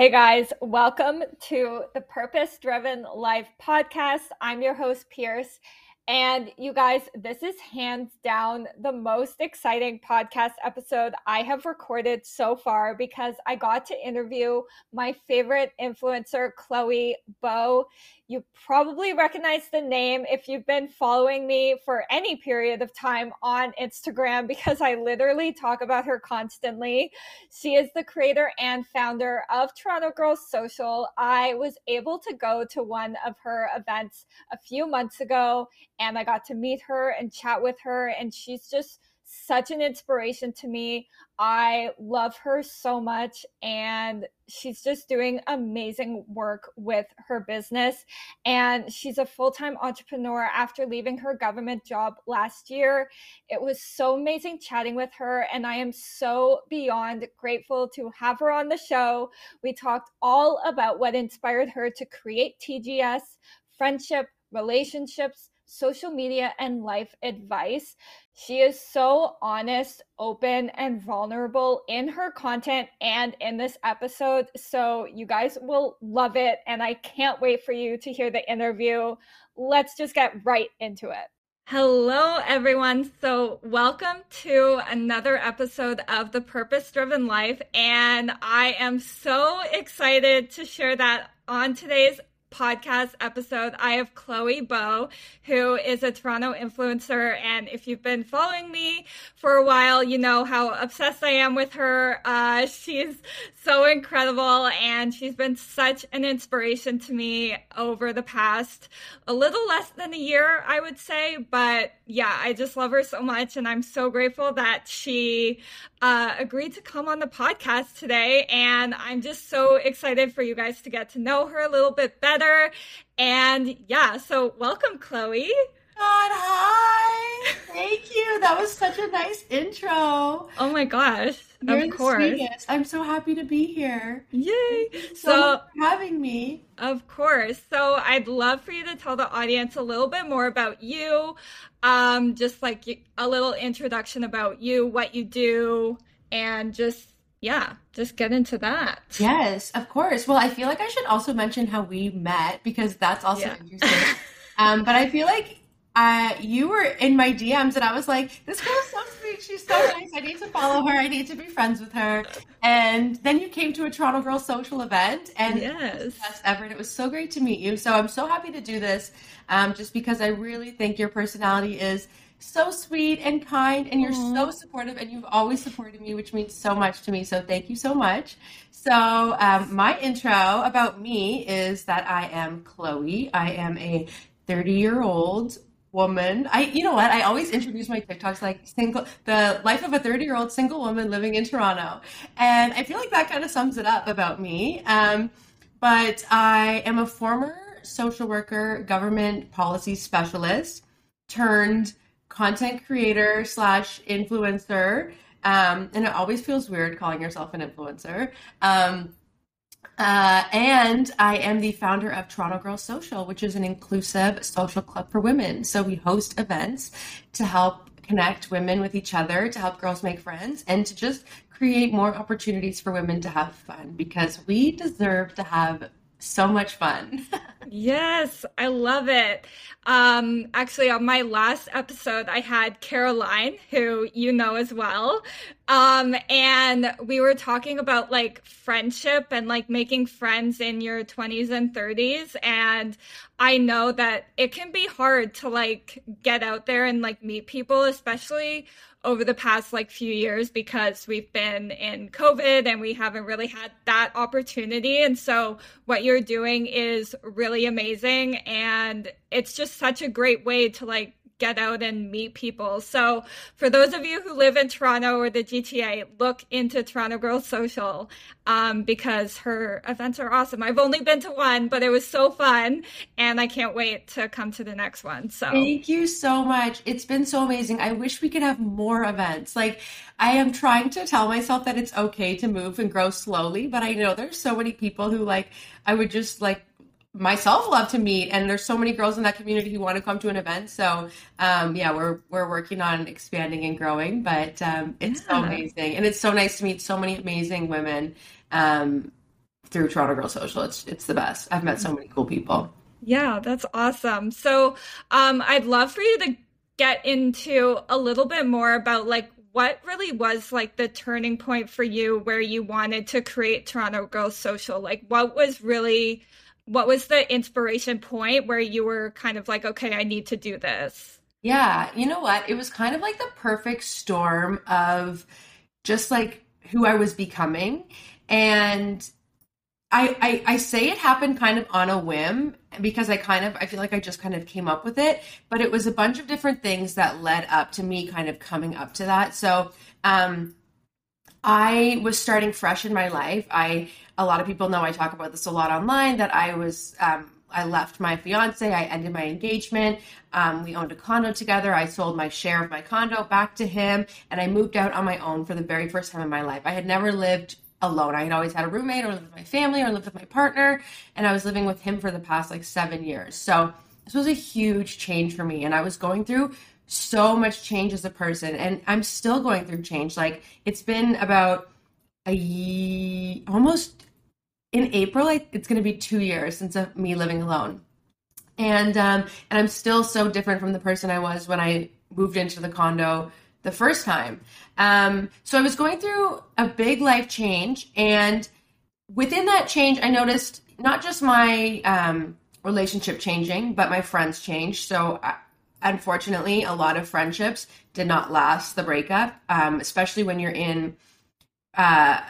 Hey guys, welcome to the Purpose Driven Life podcast. I'm your host, Pierce. And you guys, this is hands down the most exciting podcast episode I have recorded so far because I got to interview my favorite influencer, Chloe Bow. You probably recognize the name if you've been following me for any period of time on Instagram because I literally talk about her constantly. She is the creator and founder of Toronto Girls Social. I was able to go to one of her events a few months ago and I got to meet her and chat with her, and she's just such an inspiration to me. I love her so much, and she's just doing amazing work with her business. And she's a full time entrepreneur after leaving her government job last year. It was so amazing chatting with her, and I am so beyond grateful to have her on the show. We talked all about what inspired her to create TGS, friendship, relationships social media and life advice. She is so honest, open, and vulnerable in her content and in this episode. So, you guys will love it. And I can't wait for you to hear the interview. Let's just get right into it. Hello, everyone. So, welcome to another episode of The Purpose Driven Life. And I am so excited to share that on today's podcast episode, I have Chloe Bow, who is a Toronto influencer. And if you've been following me for a while, you know how obsessed I am with her. Uh, she's so incredible, and she's been such an inspiration to me over the past a little less than a year, I would say. But yeah, I just love her so much, and I'm so grateful that she uh, agreed to come on the podcast today. And I'm just so excited for you guys to get to know her a little bit better. And yeah, so welcome, Chloe. God, hi. Thank you. That was such a nice intro. Oh my gosh. You're of course. Sweetest. I'm so happy to be here. Yay. so, so having me. Of course. So I'd love for you to tell the audience a little bit more about you. Um, just like a little introduction about you, what you do, and just yeah, just get into that. Yes, of course. Well, I feel like I should also mention how we met because that's also yeah. interesting. um, but I feel like uh, you were in my DMs and I was like, this girl is so sweet. She's so nice. I need to follow her. I need to be friends with her. And then you came to a Toronto Girls Social event and yes. best ever. And it was so great to meet you. So I'm so happy to do this um, just because I really think your personality is so sweet and kind and you're Aww. so supportive and you've always supported me, which means so much to me. So thank you so much. So um, my intro about me is that I am Chloe. I am a 30 year old woman. I, you know what? I always introduce my TikToks like single, the life of a 30 year old single woman living in Toronto. And I feel like that kind of sums it up about me. Um, but I am a former social worker, government policy specialist turned content creator slash influencer. Um, and it always feels weird calling yourself an influencer. Um, uh, and I am the founder of Toronto Girls Social, which is an inclusive social club for women. So we host events to help connect women with each other, to help girls make friends, and to just create more opportunities for women to have fun because we deserve to have so much fun. yes, I love it. Um, actually, on my last episode, I had Caroline, who you know as well. Um, and we were talking about like friendship and like making friends in your 20s and 30s. And I know that it can be hard to like get out there and like meet people, especially over the past like few years because we've been in COVID and we haven't really had that opportunity. And so what you're doing is really amazing. And it's just such a great way to like get out and meet people. So, for those of you who live in Toronto or the GTA, look into Toronto Girls Social um, because her events are awesome. I've only been to one, but it was so fun, and I can't wait to come to the next one. So, thank you so much. It's been so amazing. I wish we could have more events. Like, I am trying to tell myself that it's okay to move and grow slowly, but I know there's so many people who like I would just like myself love to meet and there's so many girls in that community who want to come to an event so um, yeah we're we're working on expanding and growing but um, it's yeah. so amazing and it's so nice to meet so many amazing women um, through Toronto Girl Social. It's it's the best. I've met so many cool people. Yeah, that's awesome. So, um, I'd love for you to get into a little bit more about like what really was like the turning point for you where you wanted to create Toronto Girls Social? Like, what was really, what was the inspiration point where you were kind of like, okay, I need to do this? Yeah, you know what? It was kind of like the perfect storm of just like who I was becoming. And I, I, I say it happened kind of on a whim because I kind of I feel like I just kind of came up with it, but it was a bunch of different things that led up to me kind of coming up to that. So um, I was starting fresh in my life. I a lot of people know I talk about this a lot online that I was um, I left my fiance. I ended my engagement. Um, we owned a condo together. I sold my share of my condo back to him, and I moved out on my own for the very first time in my life. I had never lived alone. I had always had a roommate or lived with my family or lived with my partner, and I was living with him for the past like seven years. So this was a huge change for me, and I was going through so much change as a person, and I'm still going through change. Like it's been about a year, almost in April. It's going to be two years since me living alone, and um, and I'm still so different from the person I was when I moved into the condo the first time. Um, so I was going through a big life change, and within that change, I noticed not just my um, relationship changing, but my friends changed. So, uh, unfortunately, a lot of friendships did not last the breakup, um, especially when you're in. Uh,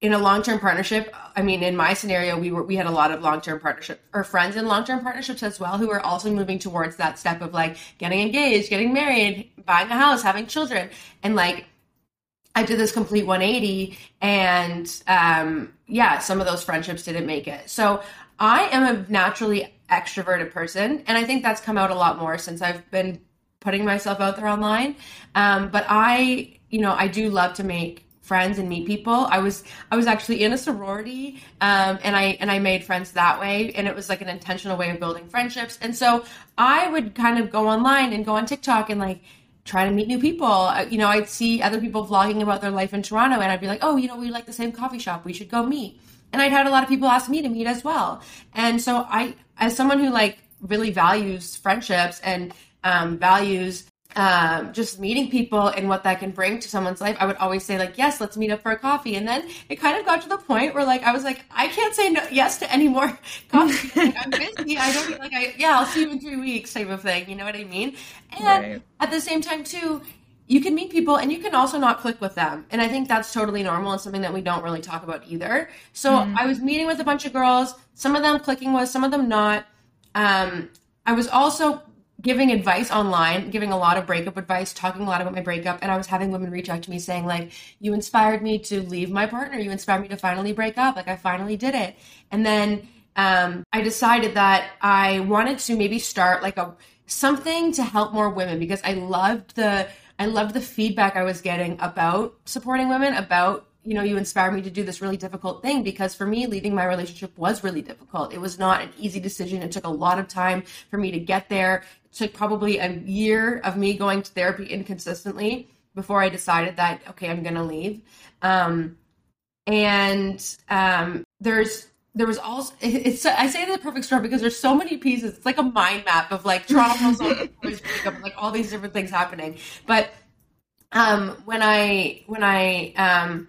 in a long-term partnership i mean in my scenario we were we had a lot of long-term partnership or friends in long-term partnerships as well who are also moving towards that step of like getting engaged getting married buying a house having children and like i did this complete 180 and um yeah some of those friendships didn't make it so i am a naturally extroverted person and i think that's come out a lot more since i've been putting myself out there online um but i you know i do love to make friends and meet people. I was I was actually in a sorority, um, and I and I made friends that way, and it was like an intentional way of building friendships. And so I would kind of go online and go on TikTok and like try to meet new people. Uh, you know, I'd see other people vlogging about their life in Toronto, and I'd be like, oh, you know, we like the same coffee shop. We should go meet. And I'd had a lot of people ask me to meet as well. And so I, as someone who like really values friendships and um, values um, just meeting people and what that can bring to someone's life, I would always say like, yes, let's meet up for a coffee. And then it kind of got to the point where like I was like, I can't say no, yes to any more coffee. like, I'm busy. I don't like I yeah, I'll see you in three weeks type of thing. You know what I mean? And right. at the same time too, you can meet people and you can also not click with them. And I think that's totally normal and something that we don't really talk about either. So mm. I was meeting with a bunch of girls, some of them clicking with, some of them not. Um, I was also giving advice online, giving a lot of breakup advice, talking a lot about my breakup, and I was having women reach out to me saying like, "You inspired me to leave my partner. You inspired me to finally break up. Like I finally did it." And then um, I decided that I wanted to maybe start like a something to help more women because I loved the I loved the feedback I was getting about supporting women, about you know, you inspired me to do this really difficult thing because for me, leaving my relationship was really difficult. It was not an easy decision. It took a lot of time for me to get there It took probably a year of me going to therapy inconsistently before I decided that okay, I'm gonna leave. Um, and um, there's there was also it's I say the perfect storm because there's so many pieces. It's like a mind map of like Toronto, like all these different things happening. But um, when I when I um,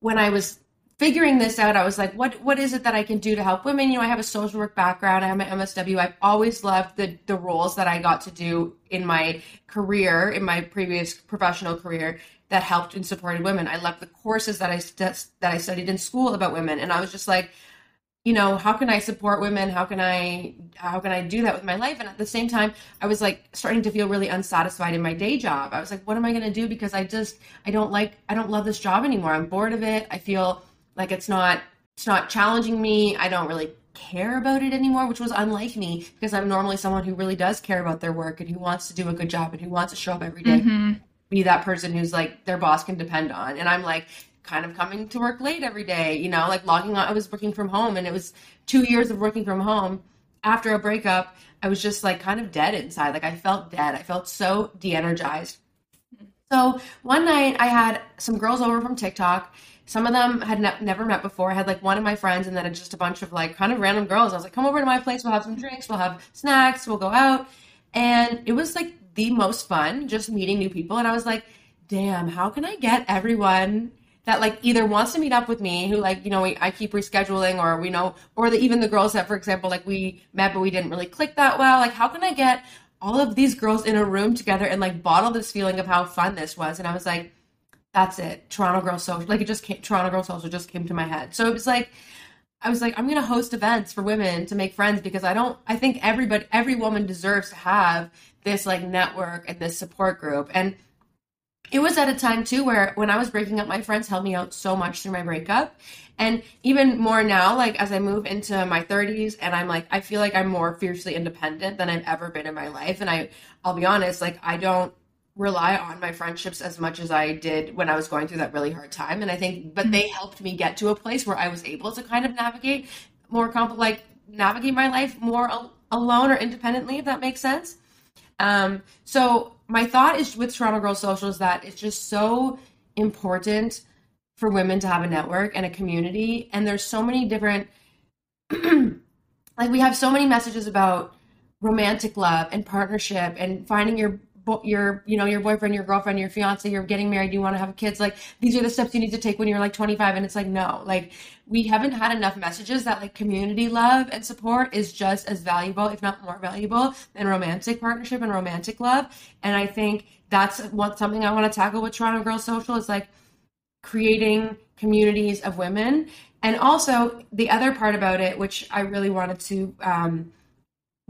when I was figuring this out, I was like, what what is it that I can do to help women? You know, I have a social work background. I have my MSW. I've always loved the the roles that I got to do in my career, in my previous professional career that helped and supported women. I loved the courses that I st- that I studied in school about women, and I was just like, you know, how can I support women? How can I how can I do that with my life? And at the same time, I was like starting to feel really unsatisfied in my day job. I was like, what am I going to do because I just I don't like I don't love this job anymore. I'm bored of it. I feel like it's not it's not challenging me. I don't really care about it anymore, which was unlike me because I'm normally someone who really does care about their work and who wants to do a good job and who wants to show up every day. Mm-hmm. Be that person who's like their boss can depend on. And I'm like kind of coming to work late every day, you know, like logging on. I was working from home and it was two years of working from home. After a breakup, I was just like kind of dead inside. Like I felt dead. I felt so de energized. So one night I had some girls over from TikTok some of them had ne- never met before. I had like one of my friends and then just a bunch of like kind of random girls. I was like, come over to my place. We'll have some drinks. We'll have snacks. We'll go out. And it was like the most fun just meeting new people. And I was like, damn, how can I get everyone that like either wants to meet up with me who like, you know, we, I keep rescheduling or we know, or the, even the girls that, for example, like we met, but we didn't really click that well. Like, how can I get all of these girls in a room together and like bottle this feeling of how fun this was? And I was like, that's it. Toronto Girl Social. Like it just came, Toronto Girl Social just came to my head. So it was like, I was like, I'm going to host events for women to make friends because I don't, I think everybody, every woman deserves to have this like network and this support group. And it was at a time too where when I was breaking up, my friends helped me out so much through my breakup. And even more now, like as I move into my 30s and I'm like, I feel like I'm more fiercely independent than I've ever been in my life. And I, I'll be honest, like I don't rely on my friendships as much as I did when I was going through that really hard time. And I think, but they helped me get to a place where I was able to kind of navigate more compl- like navigate my life more al- alone or independently, if that makes sense. Um, so my thought is with Toronto Girl Social is that it's just so important for women to have a network and a community. And there's so many different, like we have so many messages about romantic love and partnership and finding your your you know your boyfriend your girlfriend your fiance you're getting married you want to have kids like these are the steps you need to take when you're like 25 and it's like no like we haven't had enough messages that like community love and support is just as valuable if not more valuable than romantic partnership and romantic love and i think that's what something i want to tackle with toronto girls social is like creating communities of women and also the other part about it which i really wanted to um,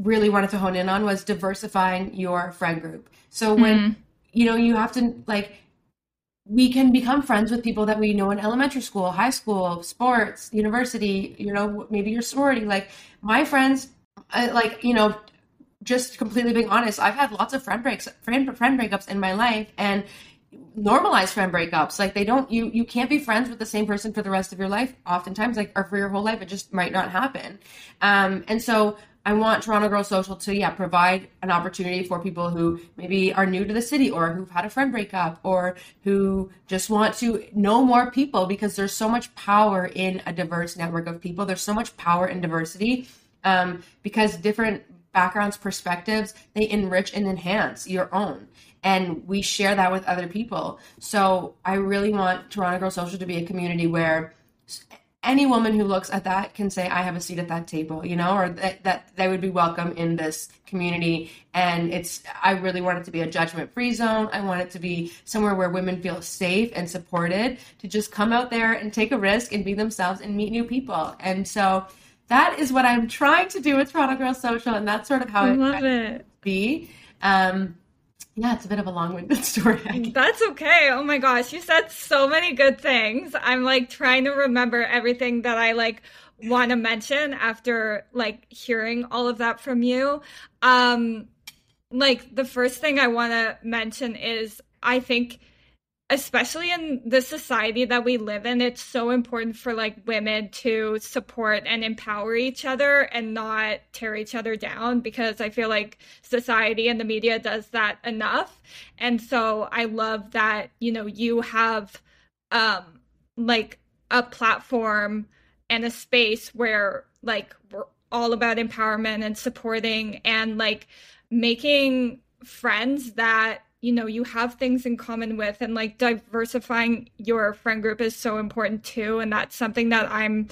really wanted to hone in on was diversifying your friend group. So when mm. you know you have to like we can become friends with people that we know in elementary school, high school, sports, university, you know, maybe your sorority. Like my friends, I, like, you know, just completely being honest, I've had lots of friend breaks, friend, friend breakups in my life and normalize friend breakups. Like they don't, you, you can't be friends with the same person for the rest of your life. Oftentimes, like, or for your whole life, it just might not happen. Um, and so I want Toronto Girl Social to, yeah, provide an opportunity for people who maybe are new to the city or who've had a friend breakup or who just want to know more people because there's so much power in a diverse network of people. There's so much power in diversity um, because different backgrounds, perspectives, they enrich and enhance your own. And we share that with other people. So I really want Toronto Girl Social to be a community where any woman who looks at that can say i have a seat at that table you know or that, that they would be welcome in this community. And it's i really want it to be a judgment free zone. I want it to be somewhere where women feel safe and supported to just come out there and take a risk and be themselves and meet new people. And so that is what i'm trying to do with toronto girl social and that's sort of how I it love it. be. Um, yeah, it's a bit of a long-winded story. That's okay. Oh my gosh, you said so many good things. I'm like trying to remember everything that I like want to mention after like hearing all of that from you. Um like the first thing I want to mention is I think especially in the society that we live in it's so important for like women to support and empower each other and not tear each other down because i feel like society and the media does that enough. And so i love that you know you have um like a platform and a space where like we're all about empowerment and supporting and like making friends that you know you have things in common with and like diversifying your friend group is so important too and that's something that i'm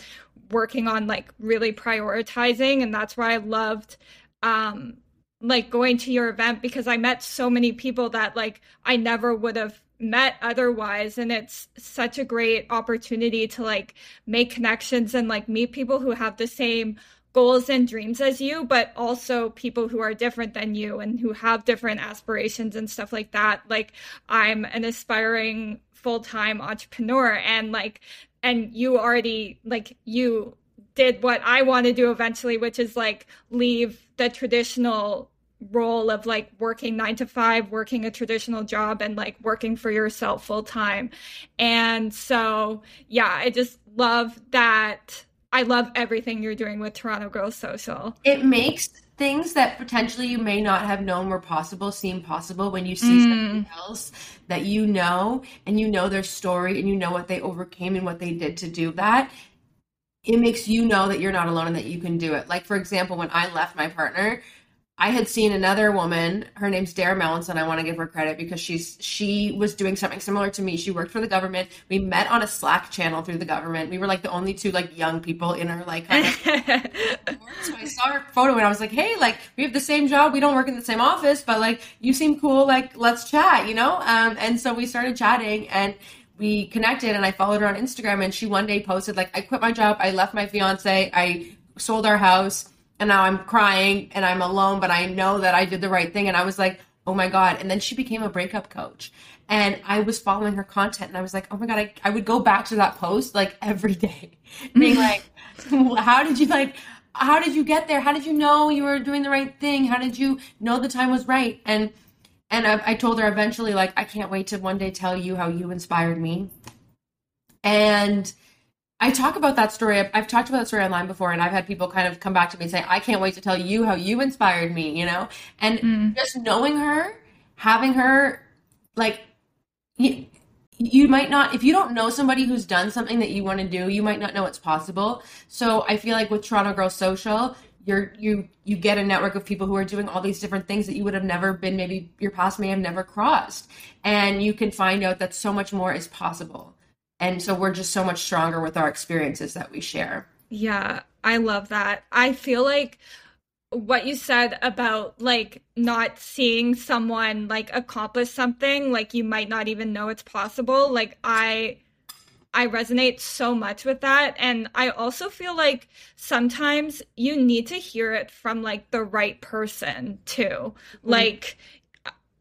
working on like really prioritizing and that's why i loved um like going to your event because i met so many people that like i never would have met otherwise and it's such a great opportunity to like make connections and like meet people who have the same goals and dreams as you, but also people who are different than you and who have different aspirations and stuff like that. Like I'm an aspiring full-time entrepreneur and like and you already like you did what I want to do eventually, which is like leave the traditional role of like working nine to five, working a traditional job, and like working for yourself full time. And so, yeah, I just love that I love everything you're doing with Toronto Girls Social. It makes things that potentially you may not have known were possible seem possible when you see Mm. somebody else that you know and you know their story and you know what they overcame and what they did to do that it makes you know that you're not alone and that you can do it like for example when i left my partner I had seen another woman. Her name's Dara Melanson. I want to give her credit because she's she was doing something similar to me. She worked for the government. We met on a Slack channel through the government. We were like the only two like young people in our like. Kind of so I saw her photo and I was like, "Hey, like we have the same job. We don't work in the same office, but like you seem cool. Like let's chat, you know." Um, and so we started chatting and we connected and I followed her on Instagram and she one day posted like I quit my job, I left my fiance, I sold our house and now I'm crying and I'm alone, but I know that I did the right thing. And I was like, oh my God. And then she became a breakup coach. And I was following her content and I was like, oh my God, I, I would go back to that post like every day, being like, how did you like, how did you get there? How did you know you were doing the right thing? How did you know the time was right? And and I, I told her eventually, like, I can't wait to one day tell you how you inspired me. And I talk about that story. I've, I've, talked about that story online before, and I've had people kind of come back to me and say, I can't wait to tell you how you inspired me, you know? And mm. just knowing her, having her, like, you, you might not, if you don't know somebody who's done something that you want to do, you might not know it's possible. So I feel like with Toronto Girls Social, you're you you get a network of people who are doing all these different things that you would have never been maybe your past may have never crossed and you can find out that so much more is possible and so we're just so much stronger with our experiences that we share. Yeah, I love that. I feel like what you said about like not seeing someone like accomplish something like you might not even know it's possible like i i resonate so much with that and i also feel like sometimes you need to hear it from like the right person too mm-hmm. like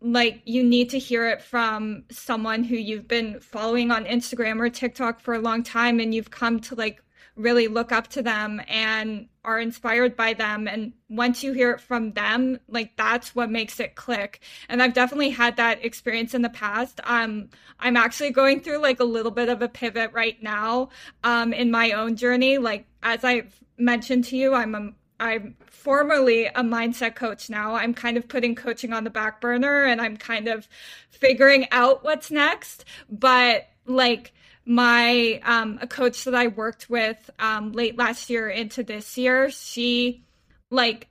like you need to hear it from someone who you've been following on Instagram or TikTok for a long time and you've come to like really look up to them and are inspired by them. And once you hear it from them like that's what makes it click. And i've definitely had that experience in the past. Um i'm actually going through like a little bit of a pivot right now um in my own journey. Like as i've mentioned to you i'm a I'm formerly a mindset coach now. I'm kind of putting coaching on the back burner and I'm kind of figuring out what's next. But like my um a coach that I worked with um late last year into this year, she like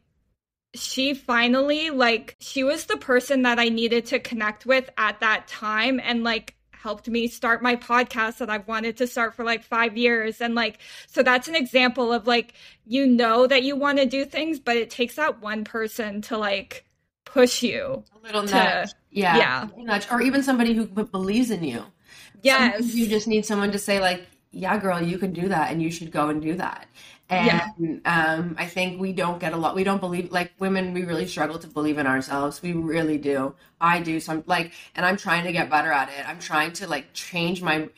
she finally like she was the person that I needed to connect with at that time and like helped me start my podcast that I've wanted to start for like five years. And like, so that's an example of like, you know that you want to do things, but it takes that one person to like push you. A little to, nudge. Yeah. Yeah. Nudge. Or even somebody who believes in you. Yes. Sometimes you just need someone to say, like, yeah, girl, you can do that and you should go and do that. And yeah. um, I think we don't get a lot. We don't believe like women. We really struggle to believe in ourselves. We really do. I do some like, and I'm trying to get better at it. I'm trying to like change my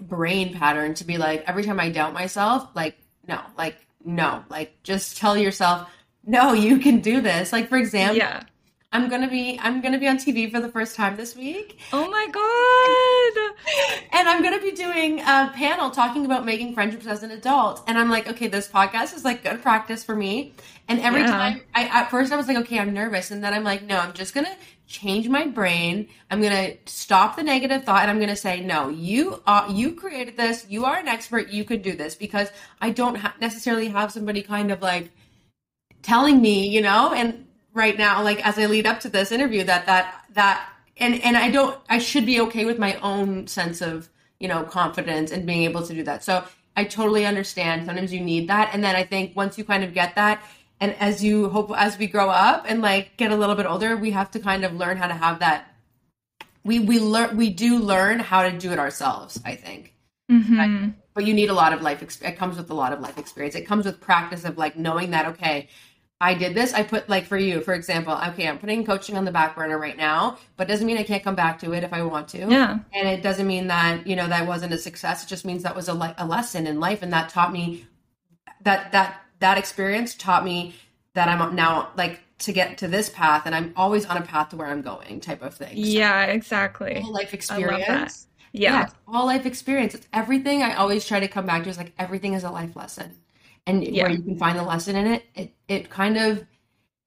brain pattern to be like every time I doubt myself, like no, like no, like just tell yourself, no, you can do this. Like for example, yeah. I'm gonna be I'm gonna be on TV for the first time this week. Oh my god! And I'm gonna be doing a panel talking about making friendships as an adult. And I'm like, okay, this podcast is like good practice for me. And every yeah. time, I at first I was like, okay, I'm nervous, and then I'm like, no, I'm just gonna change my brain. I'm gonna stop the negative thought, and I'm gonna say, no, you are you created this. You are an expert. You could do this because I don't ha- necessarily have somebody kind of like telling me, you know, and right now, like as I lead up to this interview, that that that and and I don't I should be okay with my own sense of you know confidence and being able to do that. So I totally understand. Sometimes you need that, and then I think once you kind of get that, and as you hope as we grow up and like get a little bit older, we have to kind of learn how to have that. We we learn we do learn how to do it ourselves. I think. Mm-hmm. But you need a lot of life. It comes with a lot of life experience. It comes with practice of like knowing that okay, I did this. I put like for you, for example, okay, I'm putting coaching on the back burner right now, but doesn't mean I can't come back to it if I want to. Yeah. And it doesn't mean that, you know, that wasn't a success. It just means that was a, le- a lesson in life. And that taught me that, that, that experience taught me that I'm now like to get to this path and I'm always on a path to where I'm going type of thing. So, yeah, exactly. life experience. Yeah. yeah. All life experience. It's everything I always try to come back to is like everything is a life lesson and yeah. where you can find the lesson in it, it it kind of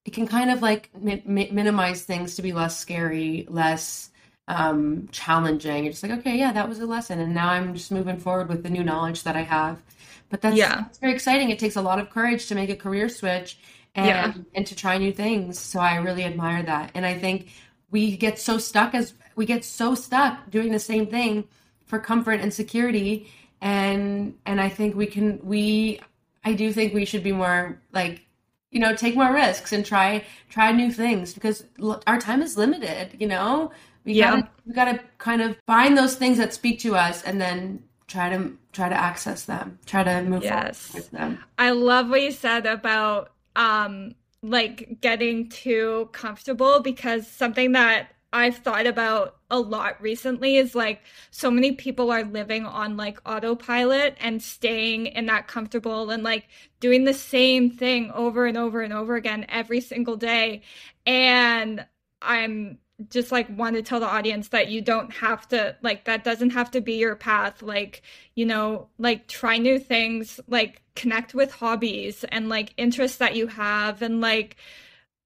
it can kind of like mi- minimize things to be less scary, less um, challenging. You're just like, okay, yeah, that was a lesson, and now I'm just moving forward with the new knowledge that I have. But that's, yeah. that's very exciting. It takes a lot of courage to make a career switch and yeah. and to try new things. So I really admire that, and I think we get so stuck as we get so stuck doing the same thing for comfort and security and and i think we can we i do think we should be more like you know take more risks and try try new things because our time is limited you know we yeah. gotta we gotta kind of find those things that speak to us and then try to try to access them try to move yes. forward with them i love what you said about um like getting too comfortable because something that I've thought about a lot recently is like so many people are living on like autopilot and staying in that comfortable and like doing the same thing over and over and over again every single day. And I'm just like want to tell the audience that you don't have to like that doesn't have to be your path like you know like try new things like connect with hobbies and like interests that you have and like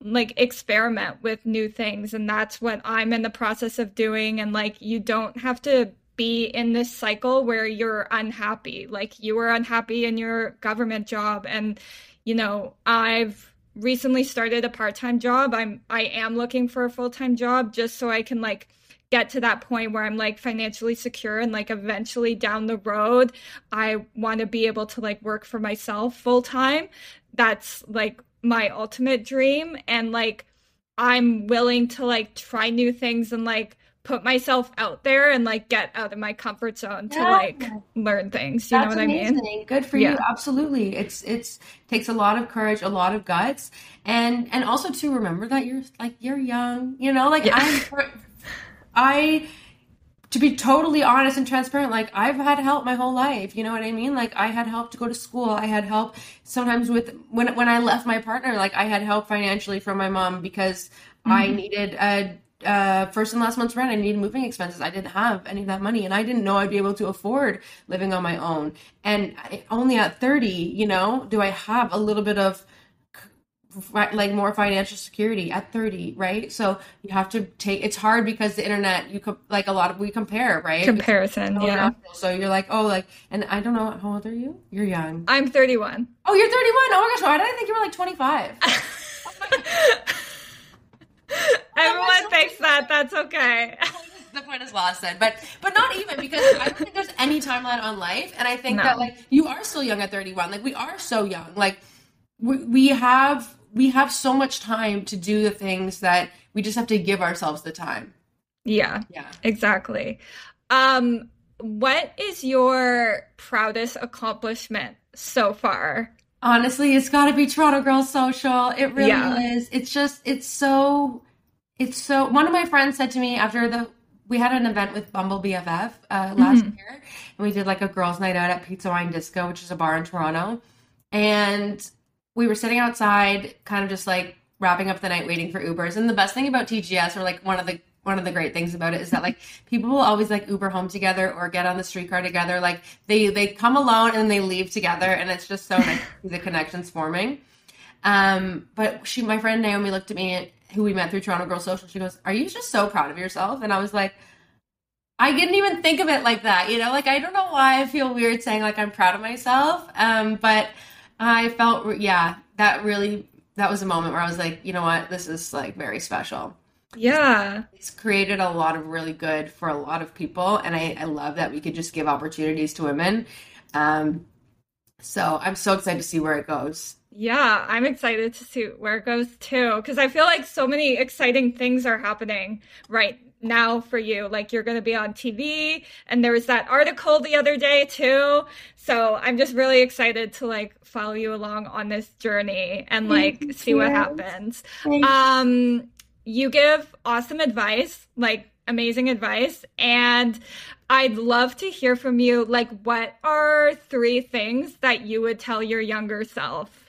like experiment with new things and that's what I'm in the process of doing and like you don't have to be in this cycle where you're unhappy. Like you were unhappy in your government job and you know I've recently started a part-time job. I'm I am looking for a full-time job just so I can like get to that point where I'm like financially secure and like eventually down the road I want to be able to like work for myself full time that's like my ultimate dream and like I'm willing to like try new things and like put myself out there and like get out of my comfort zone to like learn things. You That's know what amazing. I mean? Good for yeah. you. Absolutely. It's it's takes a lot of courage, a lot of guts, and and also to remember that you're like you're young. You know, like yeah. I'm. I to be totally honest and transparent, like I've had help my whole life. You know what I mean? Like I had help to go to school. I had help sometimes with when when I left my partner. Like I had help financially from my mom because mm-hmm. I needed a uh, first and last month's rent. I needed moving expenses. I didn't have any of that money, and I didn't know I'd be able to afford living on my own. And I, only at thirty, you know, do I have a little bit of like more financial security at 30 right? So you have to take it's hard because the internet you could like a lot of we compare right? Comparison so yeah. so you're like oh like and i don't know how old are you? You're young. I'm 31 oh you're 31 oh my gosh why did i think you were like 25 everyone oh thinks that that's okay. The point is lost then but but not even because i don't think there's any timeline on life and i think no. that like you are still young at 31 like we are so young. Like we, we have we have so much time to do the things that we just have to give ourselves the time. Yeah. Yeah. Exactly. Um what is your proudest accomplishment so far? Honestly, it's got to be Toronto Girls Social. It really yeah. is. It's just it's so it's so one of my friends said to me after the we had an event with Bumble BFF uh, last mm-hmm. year, and we did like a girls' night out at Pizza Wine Disco, which is a bar in Toronto. And we were sitting outside, kind of just like wrapping up the night waiting for Ubers. And the best thing about TGS, or like one of the one of the great things about it is that like people will always like Uber home together or get on the streetcar together. Like they they come alone and they leave together, and it's just so nice the connections forming. Um, but she, my friend Naomi, looked at me, who we met through Toronto Girl Social. She goes, "Are you just so proud of yourself?" And I was like. I didn't even think of it like that, you know. Like I don't know why I feel weird saying like I'm proud of myself, um, but I felt, yeah, that really, that was a moment where I was like, you know what, this is like very special. Yeah. It's created a lot of really good for a lot of people. And I, I love that we could just give opportunities to women. Um, so I'm so excited to see where it goes. Yeah, I'm excited to see where it goes too. Cause I feel like so many exciting things are happening right now for you. Like you're going to be on TV and there was that article the other day too. So I'm just really excited to like follow you along on this journey and like Thank see you. what happens. Um you give awesome advice, like amazing advice and I'd love to hear from you like what are three things that you would tell your younger self?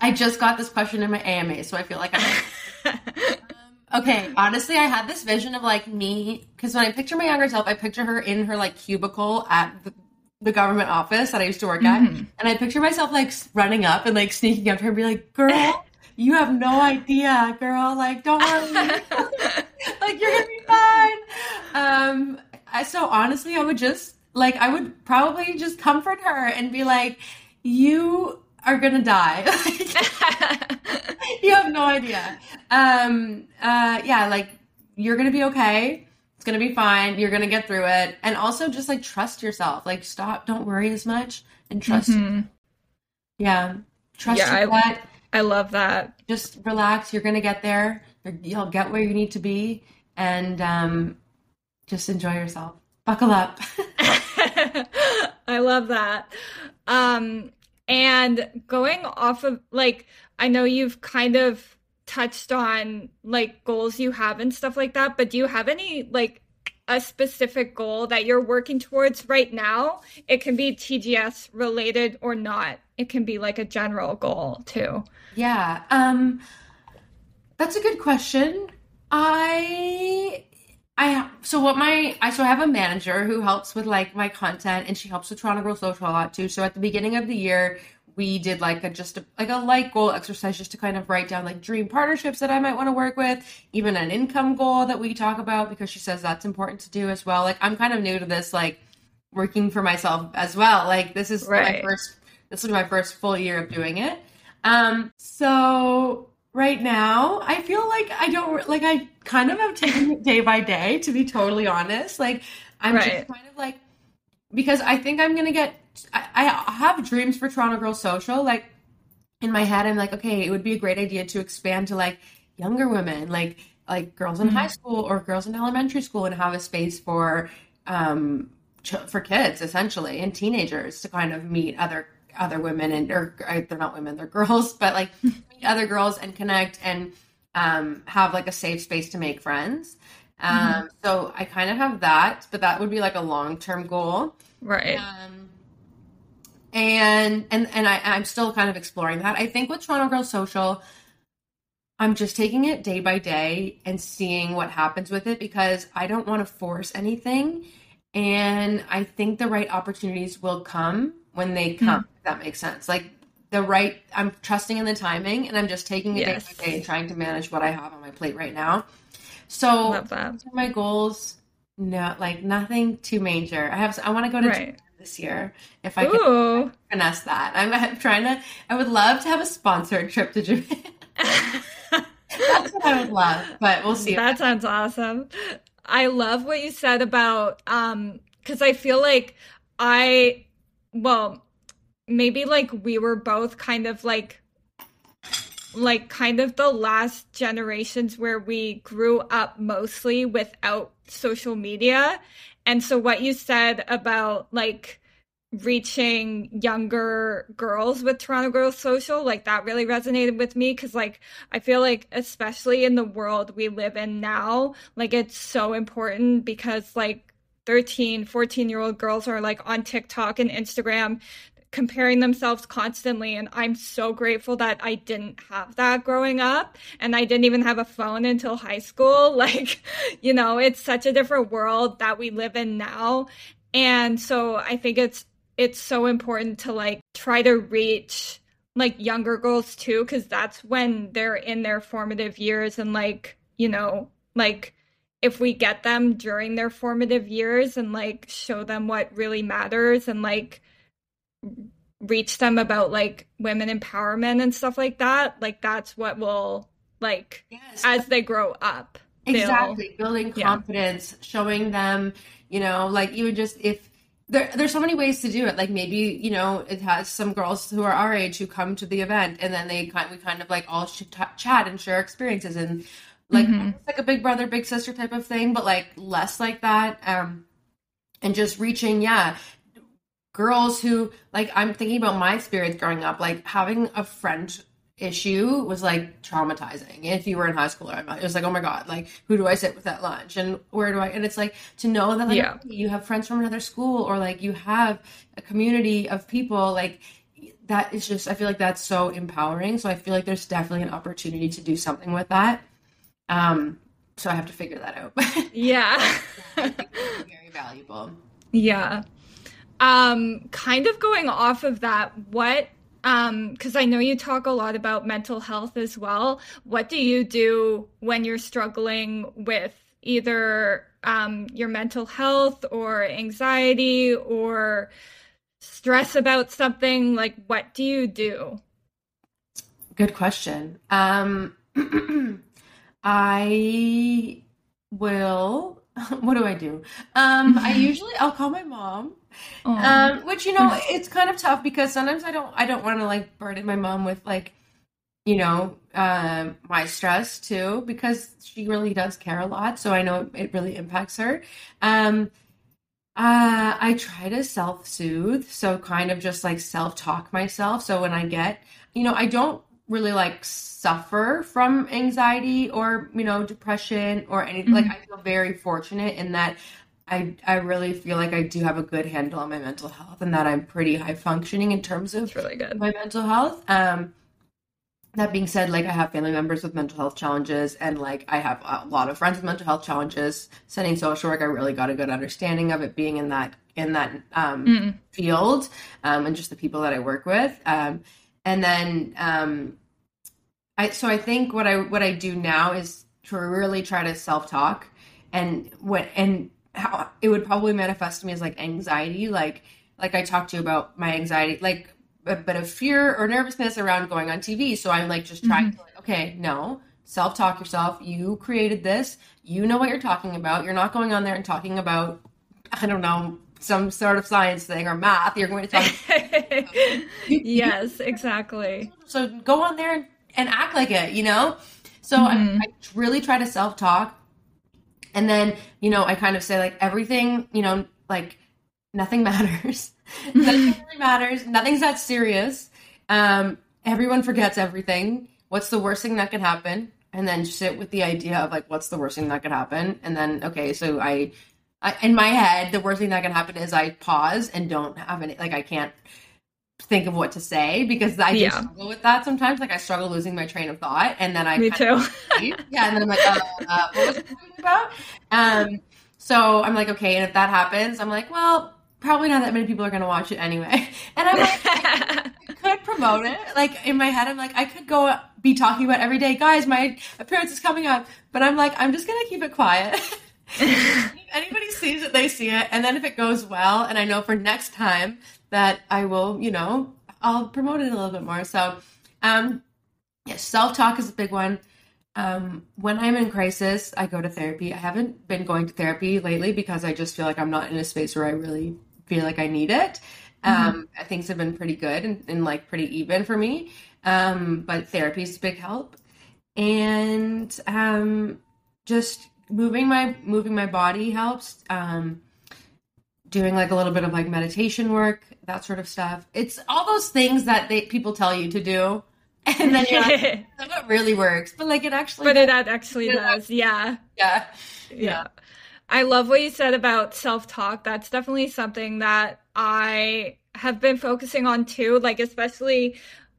I just got this question in my AMA, so I feel like I'm Okay, honestly, I had this vision of like me because when I picture my younger self, I picture her in her like cubicle at the, the government office that I used to work at, mm-hmm. and I picture myself like running up and like sneaking up to her and be like, "Girl, you have no idea, girl. Like, don't worry. like, you're gonna be fine. Um, so honestly, I would just like, I would probably just comfort her and be like, you are gonna die. you have no idea. Um, uh, yeah, like you're gonna be okay. It's gonna be fine. You're gonna get through it. And also just like trust yourself. Like stop, don't worry as much and trust. Mm-hmm. Yeah. Trust yeah, your. I, I love that. Just relax. You're gonna get there. You'll get where you need to be and um just enjoy yourself. Buckle up. I love that. Um and going off of like I know you've kind of touched on like goals you have and stuff like that, but do you have any like a specific goal that you're working towards right now? It can be TGS related or not. It can be like a general goal too. Yeah. Um that's a good question. I I so what my I so I have a manager who helps with like my content and she helps with Toronto Girl Social a lot too. So at the beginning of the year we did like a just a, like a light goal exercise just to kind of write down like dream partnerships that I might want to work with, even an income goal that we talk about because she says that's important to do as well. Like I'm kind of new to this like working for myself as well. Like this is right. my first this was my first full year of doing it. Um so right now i feel like i don't like i kind of have taken it day by day to be totally honest like i'm right. just kind of like because i think i'm gonna get I, I have dreams for toronto girls social like in my head i'm like okay it would be a great idea to expand to like younger women like like girls in mm-hmm. high school or girls in elementary school and have a space for um for kids essentially and teenagers to kind of meet other other women and or they're not women they're girls but like other girls and connect and um, have like a safe space to make friends um, mm-hmm. so i kind of have that but that would be like a long-term goal right um, and and and I, i'm still kind of exploring that i think with toronto girls social i'm just taking it day by day and seeing what happens with it because i don't want to force anything and i think the right opportunities will come when they come. Mm. If that makes sense. Like the right, I'm trusting in the timing, and I'm just taking it yes. day by day and trying to manage what I have on my plate right now. So my goals, no, like nothing too major. I have, I want to go to right. this year if I Ooh. can finesse that. I'm, I'm, trying to. I would love to have a sponsored trip to Japan. That's what I would love, but we'll see. That sounds awesome. I love what you said about um because I feel like I well, maybe like we were both kind of like like kind of the last generations where we grew up mostly without social media. And so what you said about like reaching younger girls with Toronto Girls Social, like that really resonated with me because, like, I feel like, especially in the world we live in now, like, it's so important because, like, 13, 14 year old girls are like on TikTok and Instagram comparing themselves constantly and I'm so grateful that I didn't have that growing up and I didn't even have a phone until high school. Like you know it's such a different world that we live in now. And so I think it's it's so important to like try to reach like younger girls too cuz that's when they're in their formative years and like you know like if we get them during their formative years and like show them what really matters and like reach them about like women empowerment and stuff like that like that's what will like yes. as they grow up exactly building confidence yeah. showing them you know like even just if there, there's so many ways to do it like maybe you know it has some girls who are our age who come to the event and then they kind we kind of like all chat and share experiences and like mm-hmm. like a big brother big sister type of thing but like less like that um and just reaching yeah girls who like i'm thinking about my experience growing up like having a friend issue was like traumatizing if you were in high school or it was like oh my god like who do i sit with at lunch and where do i and it's like to know that like yeah. you have friends from another school or like you have a community of people like that is just i feel like that's so empowering so i feel like there's definitely an opportunity to do something with that um, so I have to figure that out. yeah. very valuable. Yeah. Um, kind of going off of that, what because um, I know you talk a lot about mental health as well. What do you do when you're struggling with either um, your mental health or anxiety or stress about something? Like, what do you do? Good question. Um, I will. What do I do? Um, I usually I'll call my mom. Um, which you know it's kind of tough because sometimes I don't I don't want to like burden my mom with like you know uh, my stress too because she really does care a lot so I know it really impacts her. Um, uh, I try to self soothe, so kind of just like self talk myself. So when I get, you know, I don't really like suffer from anxiety or you know depression or anything mm-hmm. like i feel very fortunate in that i i really feel like i do have a good handle on my mental health and that i'm pretty high functioning in terms of That's really good. my mental health. Um that being said like i have family members with mental health challenges and like i have a lot of friends with mental health challenges. Studying social work i really got a good understanding of it being in that in that um, mm. field um, and just the people that i work with. Um, and then um, I so I think what I what I do now is to really try to self talk, and what and how it would probably manifest to me as like anxiety, like like I talked to you about my anxiety, like a bit of fear or nervousness around going on TV. So I'm like just trying mm-hmm. to like, okay, no, self talk yourself. You created this. You know what you're talking about. You're not going on there and talking about I don't know some sort of science thing or math. You're going to talk. yes, exactly. So go on there and, and act like it, you know? So mm-hmm. I, I really try to self talk. And then, you know, I kind of say like everything, you know, like nothing matters. nothing really matters. Nothing's that serious. Um, everyone forgets everything. What's the worst thing that could happen? And then sit with the idea of like, what's the worst thing that could happen? And then, okay, so I I, in my head, the worst thing that can happen is I pause and don't have any, like, I can't think of what to say because I yeah. struggle with that sometimes. Like, I struggle losing my train of thought, and then I me too. yeah, and then I'm like, uh, uh, what was it talking about? Um, so I'm like, okay, and if that happens, I'm like, well, probably not that many people are going to watch it anyway. And I'm like, I could promote it. Like in my head, I'm like, I could go be talking about every day, guys. My appearance is coming up, but I'm like, I'm just going to keep it quiet. anybody sees it, they see it. And then if it goes well, and I know for next time that I will, you know, I'll promote it a little bit more. So, um, yeah, self talk is a big one. Um, when I'm in crisis, I go to therapy. I haven't been going to therapy lately because I just feel like I'm not in a space where I really feel like I need it. Mm-hmm. Um, things have been pretty good and, and like pretty even for me. Um, but therapy is a big help. And um, just moving my moving my body helps. Um, doing like a little bit of like meditation work, that sort of stuff. It's all those things that they people tell you to do, and then you're like, that really works. But like it actually, but it actually does. Yeah. yeah, yeah, yeah. I love what you said about self talk. That's definitely something that I have been focusing on too. Like especially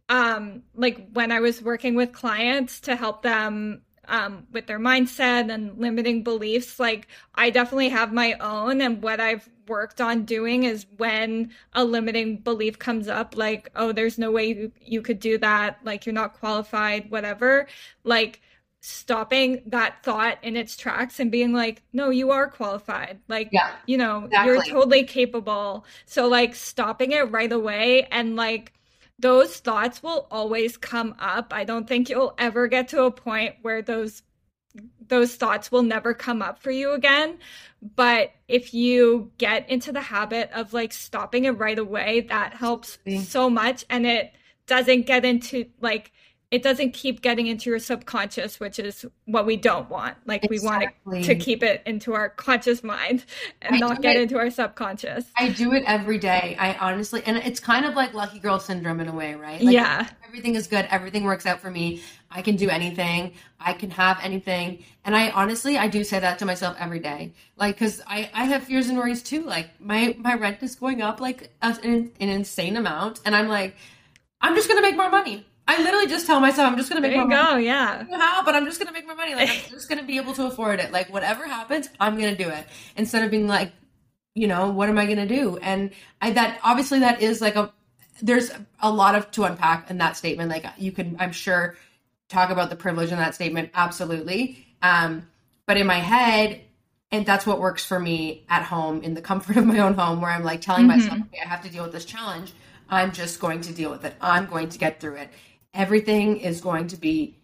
um like when I was working with clients to help them um, with their mindset and limiting beliefs. Like, I definitely have my own, and what I've worked on doing is when a limiting belief comes up, like, oh, there's no way you, you could do that, like, you're not qualified, whatever, like, stopping that thought in its tracks and being like no you are qualified like yeah, you know exactly. you're totally capable so like stopping it right away and like those thoughts will always come up. I don't think you'll ever get to a point where those those thoughts will never come up for you again. But if you get into the habit of like stopping it right away, that helps so much and it doesn't get into like it doesn't keep getting into your subconscious, which is what we don't want. Like exactly. we want it to keep it into our conscious mind and I not get it, into our subconscious. I do it every day. I honestly, and it's kind of like lucky girl syndrome in a way, right? Like yeah. Everything is good. Everything works out for me. I can do anything. I can have anything. And I honestly, I do say that to myself every day. Like, cause I, I have fears and worries too. Like my, my rent is going up like an, an insane amount. And I'm like, I'm just going to make more money. I literally just tell myself I'm just gonna make there more go, money. yeah. how, but I'm just gonna make more money. Like I'm just gonna be able to afford it. Like whatever happens, I'm gonna do it. Instead of being like, you know, what am I gonna do? And I that obviously that is like a there's a lot of to unpack in that statement. Like you can, I'm sure, talk about the privilege in that statement. Absolutely. Um, but in my head, and that's what works for me at home in the comfort of my own home, where I'm like telling mm-hmm. myself, okay, I have to deal with this challenge. I'm just going to deal with it. I'm going to get through it. Everything is going to be.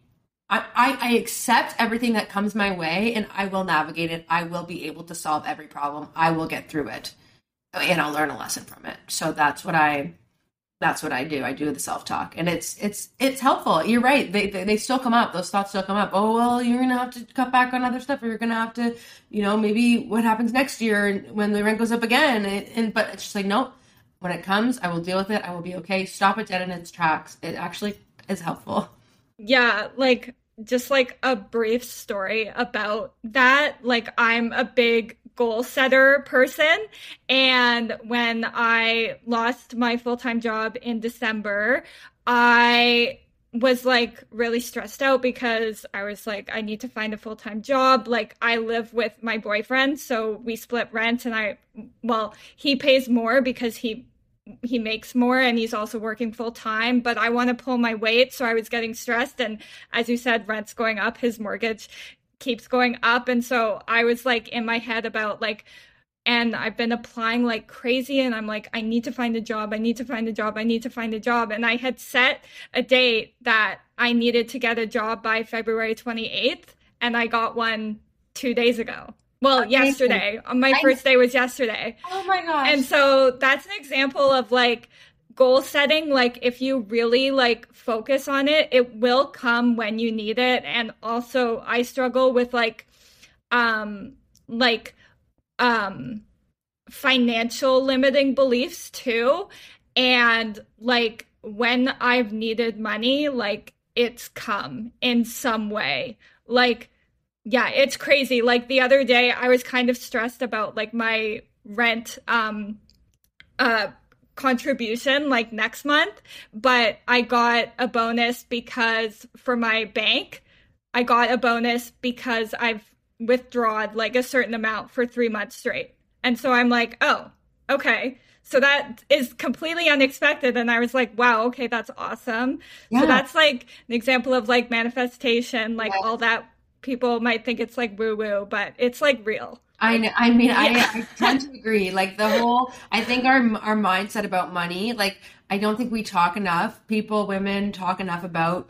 I, I, I accept everything that comes my way and I will navigate it. I will be able to solve every problem. I will get through it and I'll learn a lesson from it. So that's what I that's what I do. I do the self talk, and it's it's it's helpful. You're right. They, they, they still come up. Those thoughts still come up. Oh well, you're gonna have to cut back on other stuff, or you're gonna have to, you know, maybe what happens next year when the rent goes up again. And, and but it's just like nope. When it comes, I will deal with it. I will be okay. Stop it dead in its tracks. It actually is helpful. Yeah, like just like a brief story about that. Like I'm a big goal setter person. And when I lost my full time job in December, I was like really stressed out because I was like, I need to find a full time job. Like, I live with my boyfriend, so we split rent, and I, well, he pays more because he he makes more and he's also working full time but i want to pull my weight so i was getting stressed and as you said rent's going up his mortgage keeps going up and so i was like in my head about like and i've been applying like crazy and i'm like i need to find a job i need to find a job i need to find a job and i had set a date that i needed to get a job by february 28th and i got one two days ago well Amazing. yesterday. My I, first day was yesterday. Oh my gosh. And so that's an example of like goal setting. Like if you really like focus on it it will come when you need it. And also i struggle with like um like um financial limiting beliefs too. And like when i've needed money like it's come in some way. Like yeah it's crazy like the other day i was kind of stressed about like my rent um uh contribution like next month, but I got a bonus because for my bank, I got a bonus because I've withdrawn like a certain amount for three months straight. And so I'm like, oh, okay. So that is completely unexpected. And I was like, wow, okay, that's awesome. Yeah. So that's like an example of like manifestation, like all that people might think it's like woo woo, but it's like real. I know. I mean, yeah. I, I tend to agree. Like the whole, I think our our mindset about money. Like I don't think we talk enough. People, women, talk enough about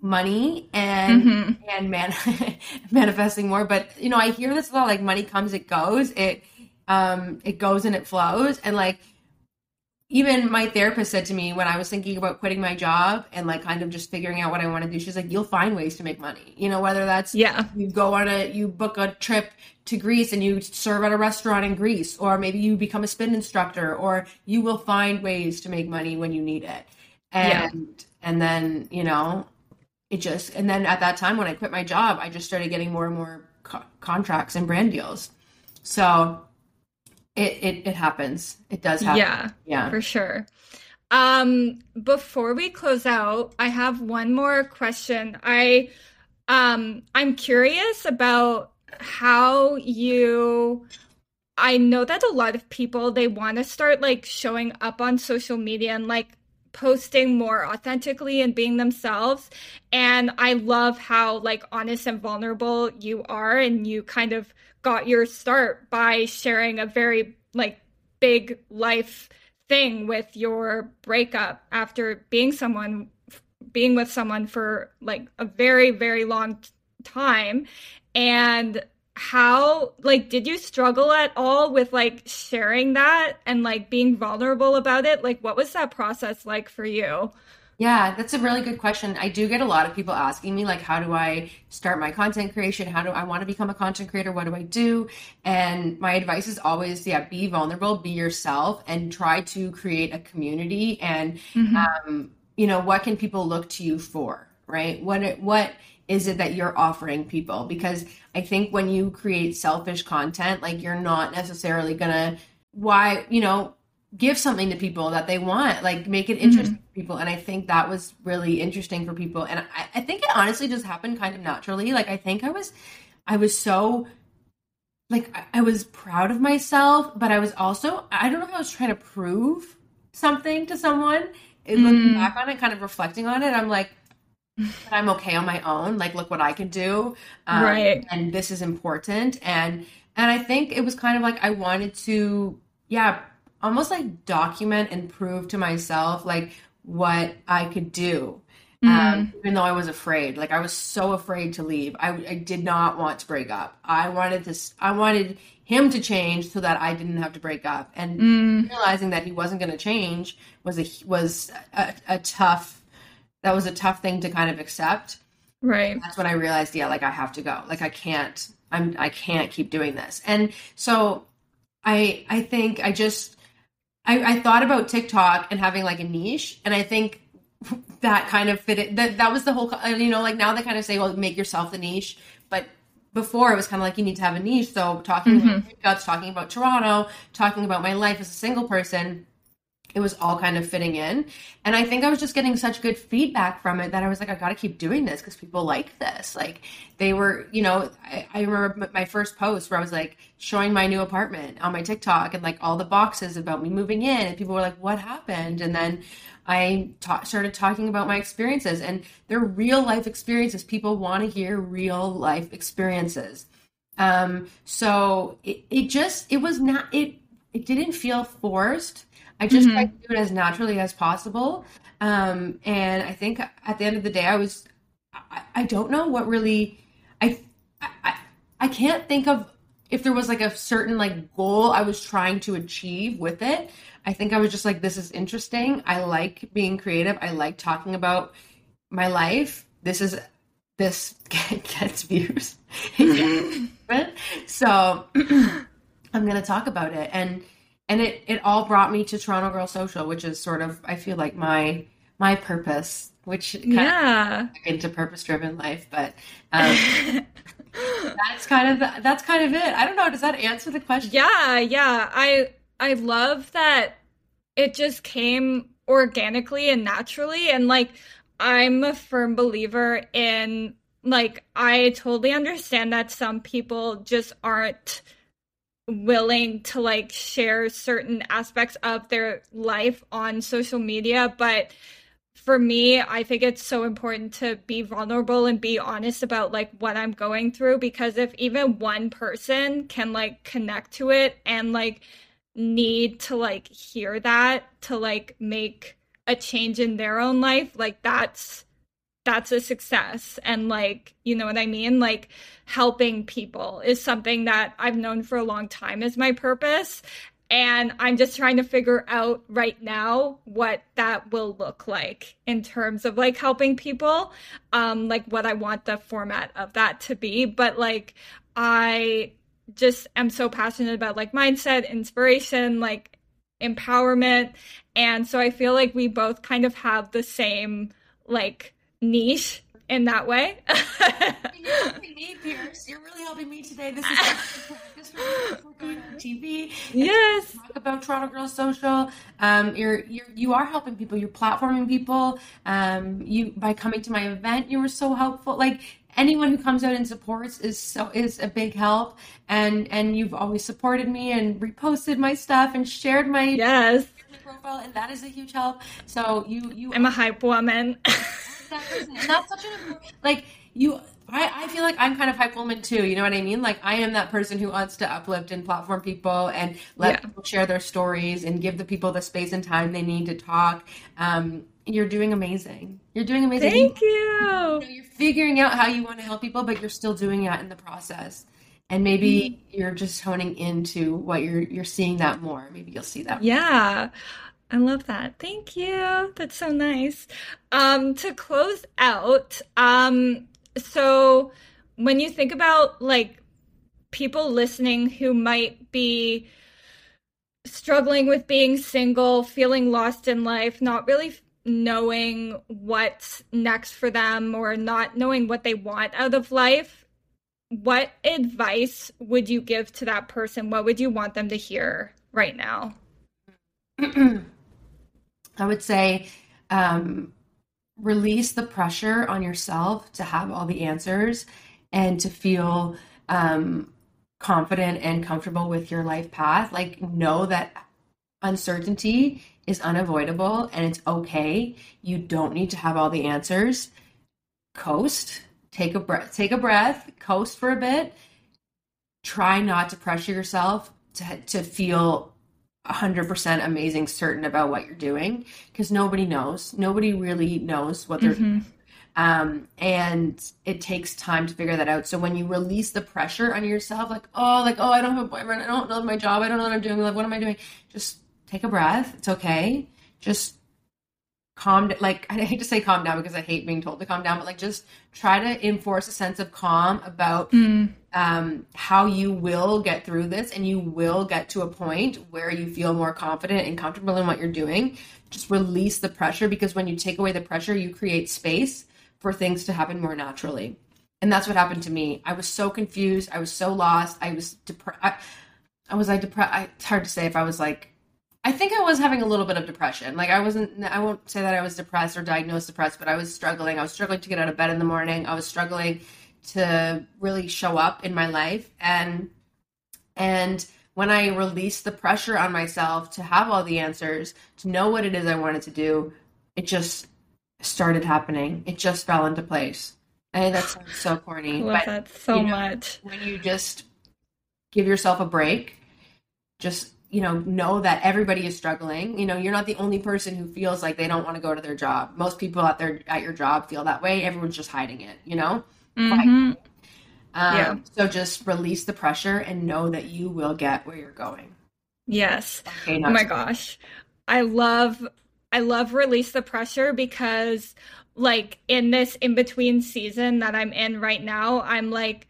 money and mm-hmm. and man manifesting more. But you know, I hear this a lot. Like money comes, it goes. It um it goes and it flows. And like even my therapist said to me when I was thinking about quitting my job and like kind of just figuring out what I want to do, she's like, you'll find ways to make money. You know, whether that's yeah, you go on a you book a trip to Greece and you serve at a restaurant in Greece, or maybe you become a spin instructor, or you will find ways to make money when you need it. And yeah. and then, you know, it just and then at that time when I quit my job, I just started getting more and more co- contracts and brand deals. So it, it it happens. It does happen. Yeah. Yeah. For sure. Um before we close out, I have one more question. I um I'm curious about how you I know that a lot of people they want to start like showing up on social media and like posting more authentically and being themselves and I love how like honest and vulnerable you are and you kind of got your start by sharing a very like big life thing with your breakup after being someone being with someone for like a very very long time. And how like did you struggle at all with like sharing that and like being vulnerable about it? Like what was that process like for you yeah, that's a really good question. I do get a lot of people asking me, like, how do I start my content creation? How do I want to become a content creator? What do I do? And my advice is always, yeah, be vulnerable, be yourself, and try to create a community. And, mm-hmm. um, you know, what can people look to you for, right? What, what, is it that you're offering people? Because I think when you create selfish content, like you're not necessarily gonna why, you know, give something to people that they want, like make it interesting mm-hmm. for people. And I think that was really interesting for people. And I, I think it honestly just happened kind of naturally. Like I think I was, I was so like I, I was proud of myself, but I was also I don't know if I was trying to prove something to someone, mm. looking back on it, kind of reflecting on it, I'm like, but I'm okay on my own. Like, look what I can do. Um, right. And this is important. And, and I think it was kind of like I wanted to, yeah, almost like document and prove to myself like what I could do. Um, mm-hmm. Um, even though I was afraid, like I was so afraid to leave. I, I did not want to break up. I wanted this, I wanted him to change so that I didn't have to break up. And mm. realizing that he wasn't going to change was a, was a, a tough, that was a tough thing to kind of accept. Right. That's when I realized, yeah, like I have to go. Like I can't, I'm, I can't keep doing this. And so I, I think I just, I, I thought about TikTok and having like a niche, and I think that kind of fit it. That that was the whole, you know, like now they kind of say, well, make yourself the niche, but before it was kind of like you need to have a niche. So talking mm-hmm. about guts, talking about Toronto, talking about my life as a single person, it was all kind of fitting in. And I think I was just getting such good feedback from it that I was like, I got to keep doing this because people like this. Like they were, you know, I, I, remember my first post where I was like showing my new apartment on my TikTok and like all the boxes about me moving in. And people were like, what happened? And then I ta- started talking about my experiences and they're real life experiences. People want to hear real life experiences. Um, so it, it just, it was not, it, it didn't feel forced I just mm-hmm. tried to do it as naturally as possible. Um, and I think at the end of the day, I was, I, I don't know what really, I, I, I can't think of if there was like a certain like goal I was trying to achieve with it. I think I was just like, this is interesting. I like being creative. I like talking about my life. This is, this gets views. so I'm going to talk about it. And, and it it all brought me to Toronto Girl Social, which is sort of I feel like my my purpose, which yeah into purpose driven life, but um, that's kind of the, that's kind of it. I don't know. Does that answer the question? Yeah, yeah. I I love that it just came organically and naturally, and like I'm a firm believer in like I totally understand that some people just aren't willing to like share certain aspects of their life on social media but for me i think it's so important to be vulnerable and be honest about like what i'm going through because if even one person can like connect to it and like need to like hear that to like make a change in their own life like that's that's a success. And like you know what i mean? Like helping people is something that i've known for a long time is my purpose. And i'm just trying to figure out right now what that will look like in terms of like helping people um like what i want the format of that to be. But like i just am so passionate about like mindset inspiration like empowerment. And so i feel like we both kind of have the same like niche in that way. You're helping me, Pierce. You're really helping me today. This is practice for going on TV. Yes. Talk about Toronto Girls Social. Um, you're you're you are helping people. You're platforming people. Um, you by coming to my event, you were so helpful. Like anyone who comes out and supports is so is a big help. And and you've always supported me and reposted my stuff and shared my yes profile, and that is a huge help. So you you. I'm a hype woman. And that's such an like you. I, I feel like I'm kind of hype woman too. You know what I mean? Like I am that person who wants to uplift and platform people and let yeah. people share their stories and give the people the space and time they need to talk. Um, you're doing amazing. You're doing amazing. Thank you. you know, you're figuring out how you want to help people, but you're still doing it in the process. And maybe mm. you're just honing into what you're you're seeing that more. Maybe you'll see that. Yeah. I love that. Thank you. That's so nice. Um, to close out, um, so when you think about like people listening who might be struggling with being single, feeling lost in life, not really knowing what's next for them or not knowing what they want out of life, what advice would you give to that person? What would you want them to hear right now? I would say um, release the pressure on yourself to have all the answers and to feel um, confident and comfortable with your life path. Like, know that uncertainty is unavoidable and it's okay. You don't need to have all the answers. Coast, take a breath, take a breath, coast for a bit. Try not to pressure yourself to to feel 100% amazing certain about what you're doing because nobody knows. Nobody really knows what they're mm-hmm. Um, and it takes time to figure that out. So when you release the pressure on yourself, like, oh, like, oh, I don't have a boyfriend, I don't know my job, I don't know what I'm doing, like, what am I doing? Just take a breath. It's okay. Just calm like I hate to say calm down because I hate being told to calm down, but like just try to enforce a sense of calm about mm. um, how you will get through this and you will get to a point where you feel more confident and comfortable in what you're doing. Just release the pressure because when you take away the pressure, you create space for things to happen more naturally. And that's what happened to me. I was so confused. I was so lost. I was depressed. I, I was like depressed. It's hard to say if I was like I think I was having a little bit of depression. Like I wasn't I won't say that I was depressed or diagnosed depressed, but I was struggling. I was struggling to get out of bed in the morning. I was struggling to really show up in my life and and when I released the pressure on myself to have all the answers, to know what it is I wanted to do, it just started happening. It just fell into place. I that sounds so corny. I love but, that so you know, much. When you just give yourself a break, just you know know that everybody is struggling. You know you're not the only person who feels like they don't want to go to their job. Most people at their at your job feel that way. Everyone's just hiding it you know? Mm-hmm. um, yeah. so just release the pressure and know that you will get where you're going. Yes. Okay, oh my gosh. I love i love release the pressure because like in this in between season that i'm in right now i'm like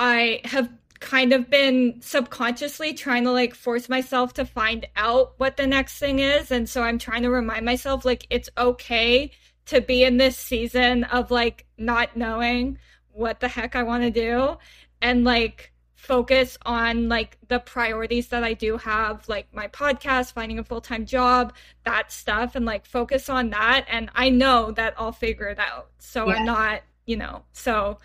i have kind of been subconsciously trying to like force myself to find out what the next thing is. And so i'm trying to remind myself like it's okay to be in this season of like not knowing what the heck i want to do and like focus on like the priorities that i do have like my podcast finding a full-time job that stuff and like focus on that. And i know that i'll figure it out. So yeah. i'm not you know so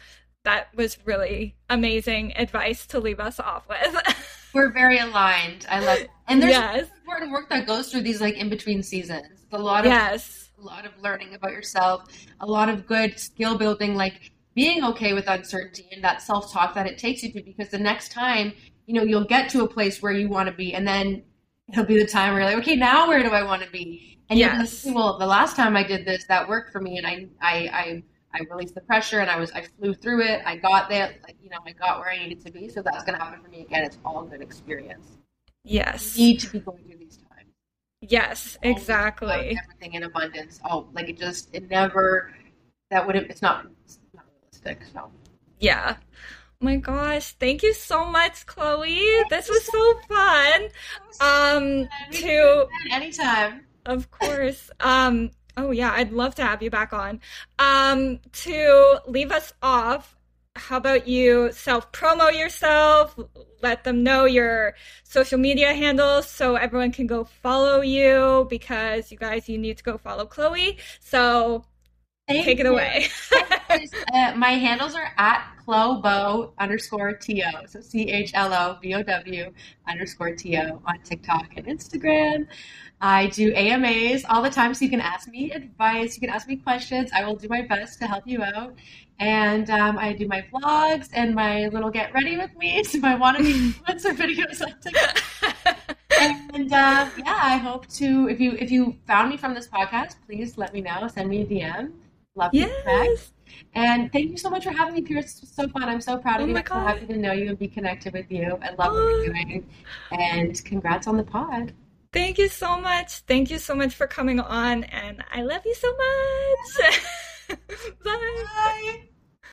that was really amazing advice to leave us off with. We're very aligned. I love it. And there's yes. important work that goes through these like in between seasons. A lot of yes. a lot of learning about yourself, a lot of good skill building, like being okay with uncertainty and that self talk that it takes you to because the next time, you know, you'll get to a place where you want to be and then it'll be the time where you're like, okay, now where do I want to be? And yes. you're like, well, the last time I did this, that worked for me and I I I I released the pressure and I was I flew through it. I got there, like, you know, I got where I needed to be. So that's going to happen for me again. It's all good experience. Yes. You need to be going through these times. Yes, exactly. Everything in abundance. Oh, like it just it never that would it's not it's not realistic. So yeah. Oh my gosh, thank you so much, Chloe. This was so fun. Um to anytime. Of course. Um Oh yeah, I'd love to have you back on. Um, to leave us off, how about you self promo yourself? Let them know your social media handles so everyone can go follow you because you guys you need to go follow Chloe. So Thank take it you. away. uh, my handles are at Chlobow underscore TO. So C H L O B O W underscore TO on TikTok and Instagram. I do AMAs all the time, so you can ask me advice, you can ask me questions. I will do my best to help you out. And um, I do my vlogs and my little get ready with me, so my wannabe influencer videos on TikTok. and uh, yeah, I hope to. If you if you found me from this podcast, please let me know. Send me a DM. Love yes. feedback. And thank you so much for having me, Pierce. This was so fun. I'm so proud of oh you. I'm so happy to know you and be connected with you. I love what you're doing. And congrats on the pod. Thank you so much. Thank you so much for coming on, and I love you so much. Bye. Bye.